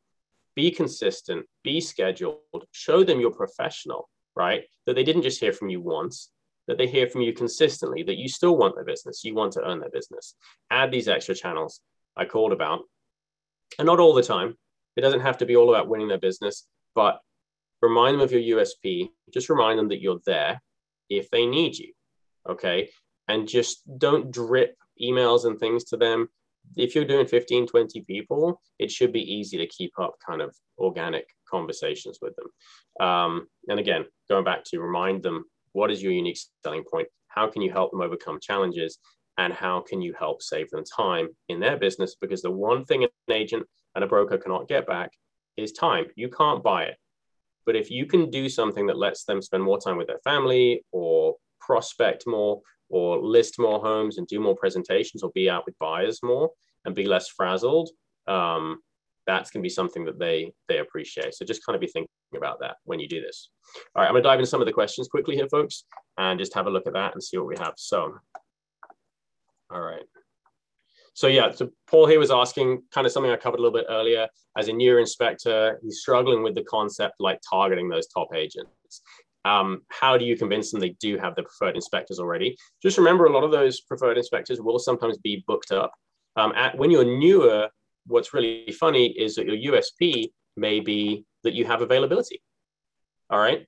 Be consistent, be scheduled, show them you're professional, right? That they didn't just hear from you once, that they hear from you consistently, that you still want their business, you want to earn their business. Add these extra channels I called about. And not all the time. It doesn't have to be all about winning their business, but remind them of your USP. Just remind them that you're there if they need you. Okay. And just don't drip emails and things to them. If you're doing 15, 20 people, it should be easy to keep up kind of organic conversations with them. Um, and again, going back to remind them what is your unique selling point? How can you help them overcome challenges? And how can you help save them time in their business? Because the one thing an agent and a broker cannot get back is time. You can't buy it. But if you can do something that lets them spend more time with their family or prospect more or list more homes and do more presentations or be out with buyers more and be less frazzled, um, that's going to be something that they they appreciate. So just kind of be thinking about that when you do this. All right, I'm going to dive into some of the questions quickly here, folks, and just have a look at that and see what we have. So, all right. So yeah, so Paul here was asking kind of something I covered a little bit earlier. As a newer inspector, he's struggling with the concept like targeting those top agents. Um, how do you convince them they do have the preferred inspectors already? Just remember, a lot of those preferred inspectors will sometimes be booked up. Um, at, when you're newer, what's really funny is that your USP may be that you have availability. All right.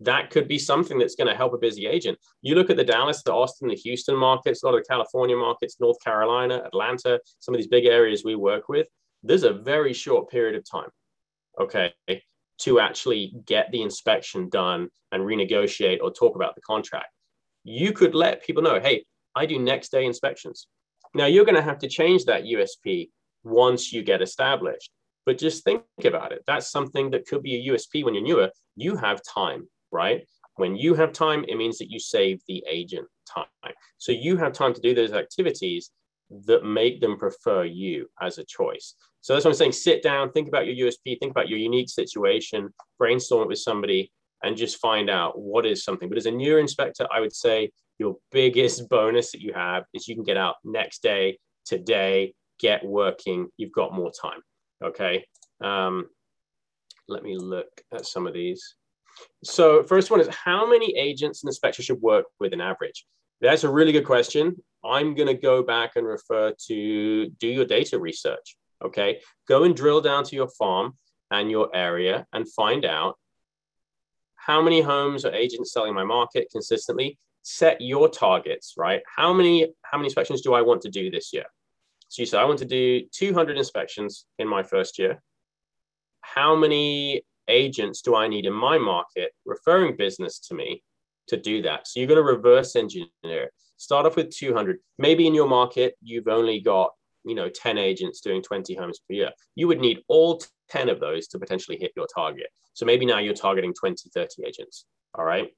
That could be something that's going to help a busy agent. You look at the Dallas, the Austin, the Houston markets, a lot of the California markets, North Carolina, Atlanta, some of these big areas we work with. there's a very short period of time, okay, to actually get the inspection done and renegotiate or talk about the contract. You could let people know, hey, I do next day inspections. Now you're going to have to change that USP once you get established. But just think about it. That's something that could be a USP when you're newer. You have time, right? When you have time, it means that you save the agent time. So you have time to do those activities that make them prefer you as a choice. So that's what I'm saying. Sit down, think about your USP, think about your unique situation, brainstorm it with somebody, and just find out what is something. But as a newer inspector, I would say your biggest bonus that you have is you can get out next day, today, get working. You've got more time. Okay. Um, let me look at some of these. So first one is how many agents an inspector should work with an average? That's a really good question. I'm going to go back and refer to do your data research. Okay. Go and drill down to your farm and your area and find out how many homes are agents selling my market consistently. Set your targets, right? How many how many inspections do I want to do this year? So you say I want to do 200 inspections in my first year. How many agents do I need in my market referring business to me to do that? So you're going to reverse engineer. Start off with 200. Maybe in your market you've only got you know 10 agents doing 20 homes per year you would need all 10 of those to potentially hit your target so maybe now you're targeting 20 30 agents all right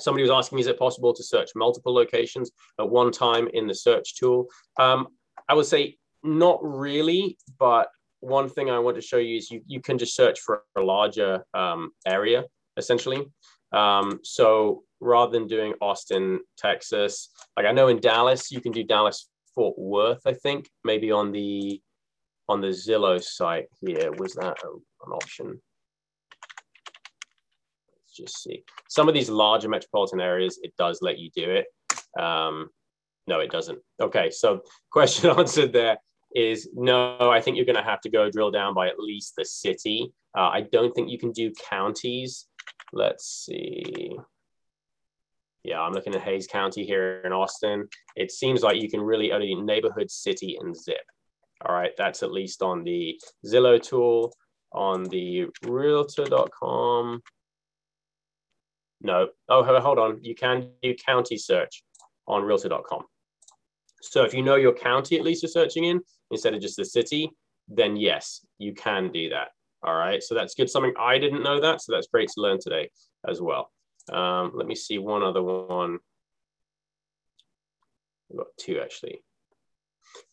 somebody was asking is it possible to search multiple locations at one time in the search tool um, i would say not really but one thing i want to show you is you, you can just search for a larger um, area essentially um, so rather than doing austin texas like i know in dallas you can do dallas Fort Worth, I think, maybe on the on the Zillow site here. Was that an option? Let's just see. Some of these larger metropolitan areas, it does let you do it. Um, no, it doesn't. Okay, so question answered there is no, I think you're going to have to go drill down by at least the city. Uh, I don't think you can do counties. Let's see yeah, I'm looking at Hays County here in Austin. It seems like you can really only neighborhood, city, and zip. All right, that's at least on the Zillow tool, on the realtor.com. No, oh, hold on. You can do county search on realtor.com. So if you know your county at least you're searching in instead of just the city, then yes, you can do that. All right, so that's good. Something I didn't know that, so that's great to learn today as well. Um, let me see one other one. I've got two actually.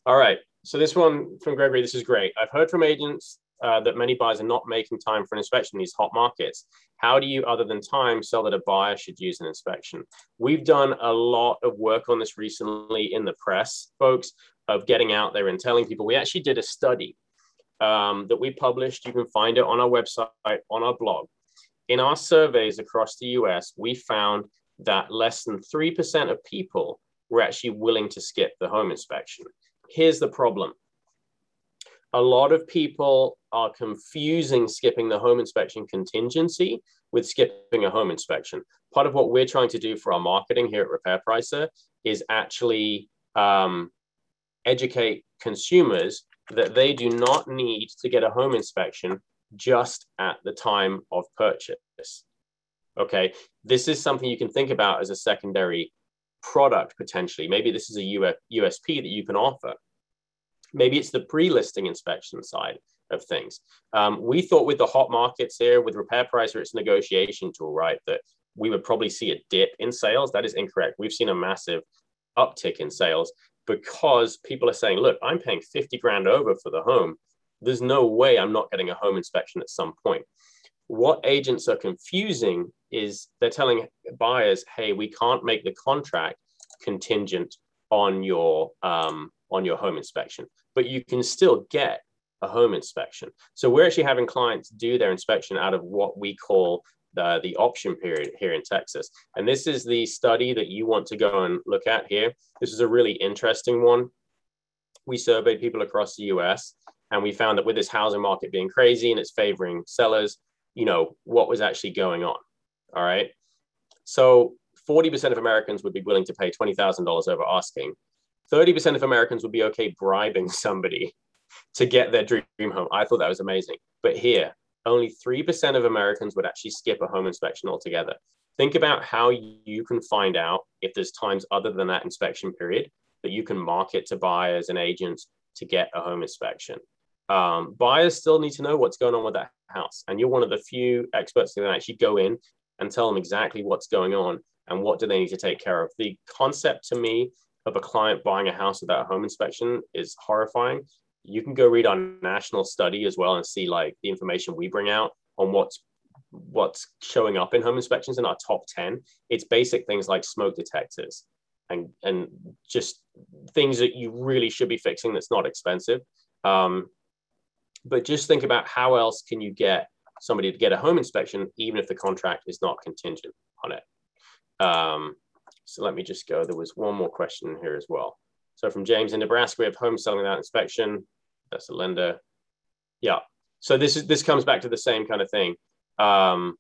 All right. So this one from Gregory, this is great. I've heard from agents uh, that many buyers are not making time for an inspection in these hot markets. How do you, other than time, sell that a buyer should use an inspection? We've done a lot of work on this recently in the press, folks, of getting out there and telling people. We actually did a study um, that we published. You can find it on our website, on our blog in our surveys across the US, we found that less than 3% of people were actually willing to skip the home inspection. Here's the problem a lot of people are confusing skipping the home inspection contingency with skipping a home inspection. Part of what we're trying to do for our marketing here at Repair Pricer is actually um, educate consumers that they do not need to get a home inspection just at the time of purchase. Okay, this is something you can think about as a secondary product potentially. Maybe this is a USP that you can offer. Maybe it's the pre listing inspection side of things. Um, we thought with the hot markets here, with Repair Pricer, it's negotiation tool, right? That we would probably see a dip in sales. That is incorrect. We've seen a massive uptick in sales because people are saying, look, I'm paying 50 grand over for the home there's no way I'm not getting a home inspection at some point. What agents are confusing is they're telling buyers, hey, we can't make the contract contingent on your um, on your home inspection, but you can still get a home inspection. So we're actually having clients do their inspection out of what we call the, the option period here in Texas. And this is the study that you want to go and look at here. This is a really interesting one. We surveyed people across the US and we found that with this housing market being crazy and it's favoring sellers, you know, what was actually going on. All right. So 40% of Americans would be willing to pay $20,000 over asking. 30% of Americans would be okay bribing somebody to get their dream home. I thought that was amazing. But here, only 3% of Americans would actually skip a home inspection altogether. Think about how you can find out if there's times other than that inspection period that you can market to buyers and agents to get a home inspection. Um, buyers still need to know what's going on with that house. And you're one of the few experts that can actually go in and tell them exactly what's going on and what do they need to take care of. The concept to me of a client buying a house without a home inspection is horrifying. You can go read our national study as well and see like the information we bring out on what's what's showing up in home inspections in our top 10 it's basic things like smoke detectors and and just things that you really should be fixing that's not expensive. Um, but just think about how else can you get somebody to get a home inspection even if the contract is not contingent on it? Um, so let me just go. There was one more question here as well. So from james in nebraska we have home selling without inspection. That's a lender. Yeah. So this is this comes back to the same kind of thing. Um,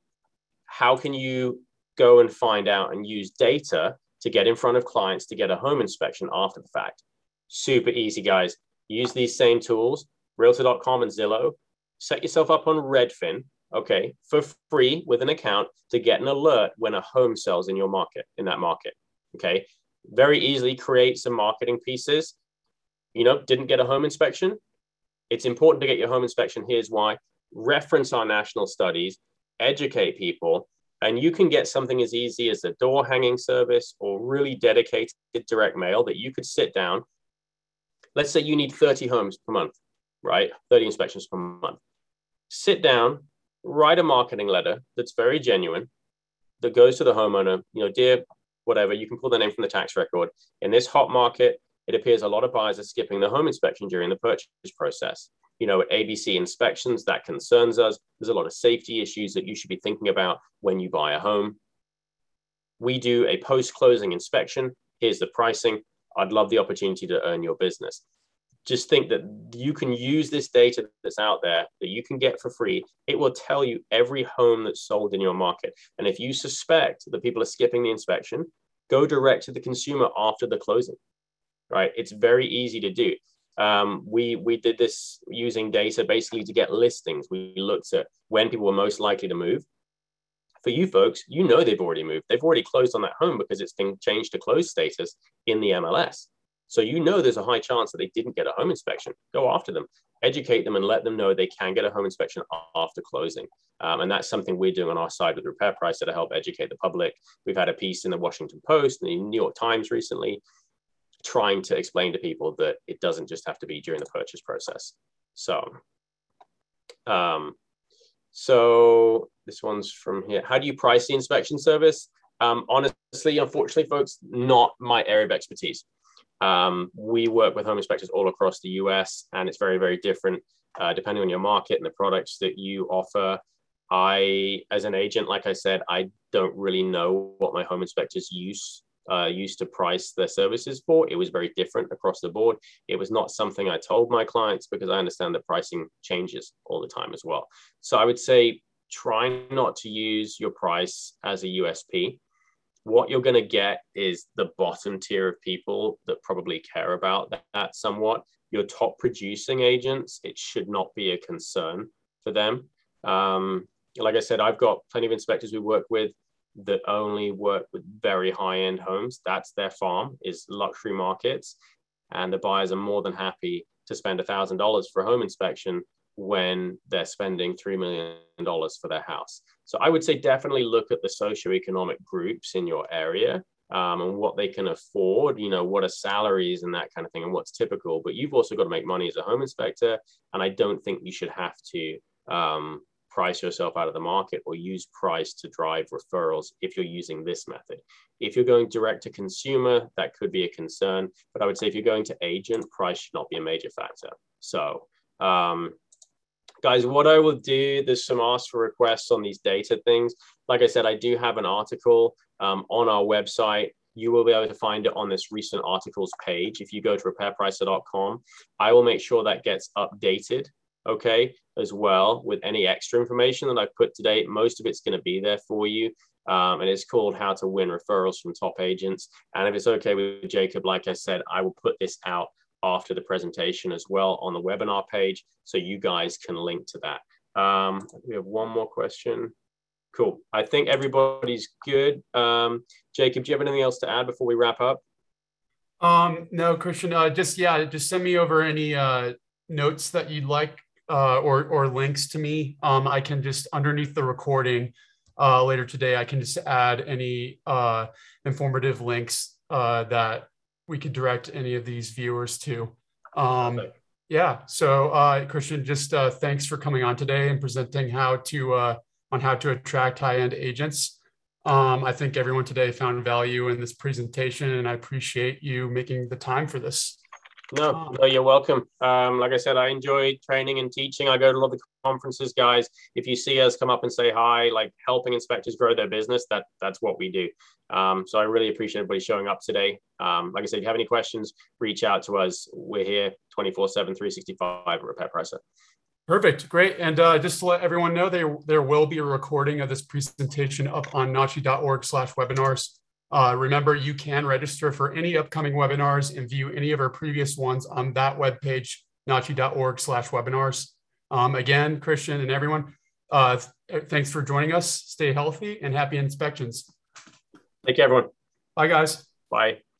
how can you go and find out and use data to get in front of clients to get a home inspection after the fact? Super easy, guys. Use these same tools, realtor.com and Zillow. Set yourself up on Redfin, okay, for free with an account to get an alert when a home sells in your market, in that market, okay? Very easily create some marketing pieces. You know, didn't get a home inspection? It's important to get your home inspection. Here's why reference our national studies, educate people, and you can get something as easy as a door hanging service or really dedicated direct mail that you could sit down. Let's say you need 30 homes per month, right? 30 inspections per month. Sit down, write a marketing letter that's very genuine that goes to the homeowner, you know, dear, whatever, you can pull the name from the tax record. In this hot market, it appears a lot of buyers are skipping the home inspection during the purchase process you know, ABC inspections, that concerns us. There's a lot of safety issues that you should be thinking about when you buy a home. We do a post-closing inspection. Here's the pricing. I'd love the opportunity to earn your business. Just think that you can use this data that's out there that you can get for free. It will tell you every home that's sold in your market. And if you suspect that people are skipping the inspection, go direct to the consumer after the closing, right? It's very easy to do um, we we did this using data basically to get listings. We looked at when people were most likely to move. For you folks, you know they've already moved. They've already closed on that home because it's been changed to closed status in the MLS. So you know there's a high chance that they didn't get a home inspection. Go after them, educate them, and let them know they can get a home inspection after closing. Um, and that's something we're doing on our side with Repair Pricer to help educate the public. We've had a piece in the Washington Post and the New York Times recently trying to explain to people that it doesn't just have to be during the purchase process. So, um, so this one's from here. How do you price the inspection service? Um, honestly, unfortunately, folks, not my area of expertise. Um, we work with home inspectors all across the US, and it's very, very different uh, depending on your market and the products that you offer. I, as an agent, like I said, I don't really know what my home inspectors use uh, used to price their services for. It was very different across the board. It was not something I told my clients because I understand that pricing changes all the time as well. So I would say try not to use your price as a USP. What you're going to get is the bottom tier of people that probably care about that, that somewhat. Your top producing agents, it should not be a concern for them. Um, like I said, I've got plenty of inspectors we work with that only work with very high end homes. That's their farm is luxury markets, and the buyers are more than happy to spend a thousand dollars for a home inspection when they're spending three million dollars for their house. So I would say definitely look at the socioeconomic groups in your area um, and what they can afford. You know what are salaries and that kind of thing, and what's typical. But you've also got to make money as a home inspector, and I don't think you should have to um, price yourself out of the market or use price to drive referrals if you're using this method. If you're going direct to consumer, that could be a concern. But I would say if you're going to agent, price should not be a major factor. So, um, guys, what I will do, there's some ask for requests on these data things. Like I said, I do have an article um, on our website you will be able to find it on this recent articles page. If you go to repairpricer.com, I will make sure that gets updated okay, as well with any extra information that I've put today. Most of it's going to be there for you. Um, and it's called How to Win Referrals from Top Agents. And if it's okay with Jacob, like I said, I will put this out after the presentation as well on the webinar page, so you guys can link to that. Um, we have one more question. Cool. I think everybody's good. Um, Jacob, do you have anything else to add before we wrap up? Um, no, Christian, uh, just, yeah, just send me over any uh, notes that you'd like uh, or, or links to me. Um, I can just underneath the recording uh, later today, I can just add any uh, informative links uh, that we could direct any of these viewers to. Um, yeah, so uh, Christian, just uh, thanks for coming on today and presenting how to uh, on how to attract high-end agents. Um, I think everyone today found value in this presentation, and I appreciate you making the time for this. No, um, no, you're welcome. Um, like I said, I enjoy training and teaching. I go to a lot of the conferences, guys. If you see us come up and say hi, like helping inspectors grow their business, that that's what we do. Um, so I really appreciate everybody showing up today. Um, like I said, if you have any questions, reach out to us. We're here 24 7, 365 Repair Pricer. Perfect. Great. And uh, just to let everyone know, there, there will be a recording of this presentation up on nachi.org slash webinars. Uh, remember, you can register for any upcoming webinars and view any of our previous ones on that webpage, nachi.org slash webinars. Um, again, Christian and everyone, uh, th thanks for joining us. Stay healthy and happy inspections. Thank you, everyone. Bye, guys. Bye.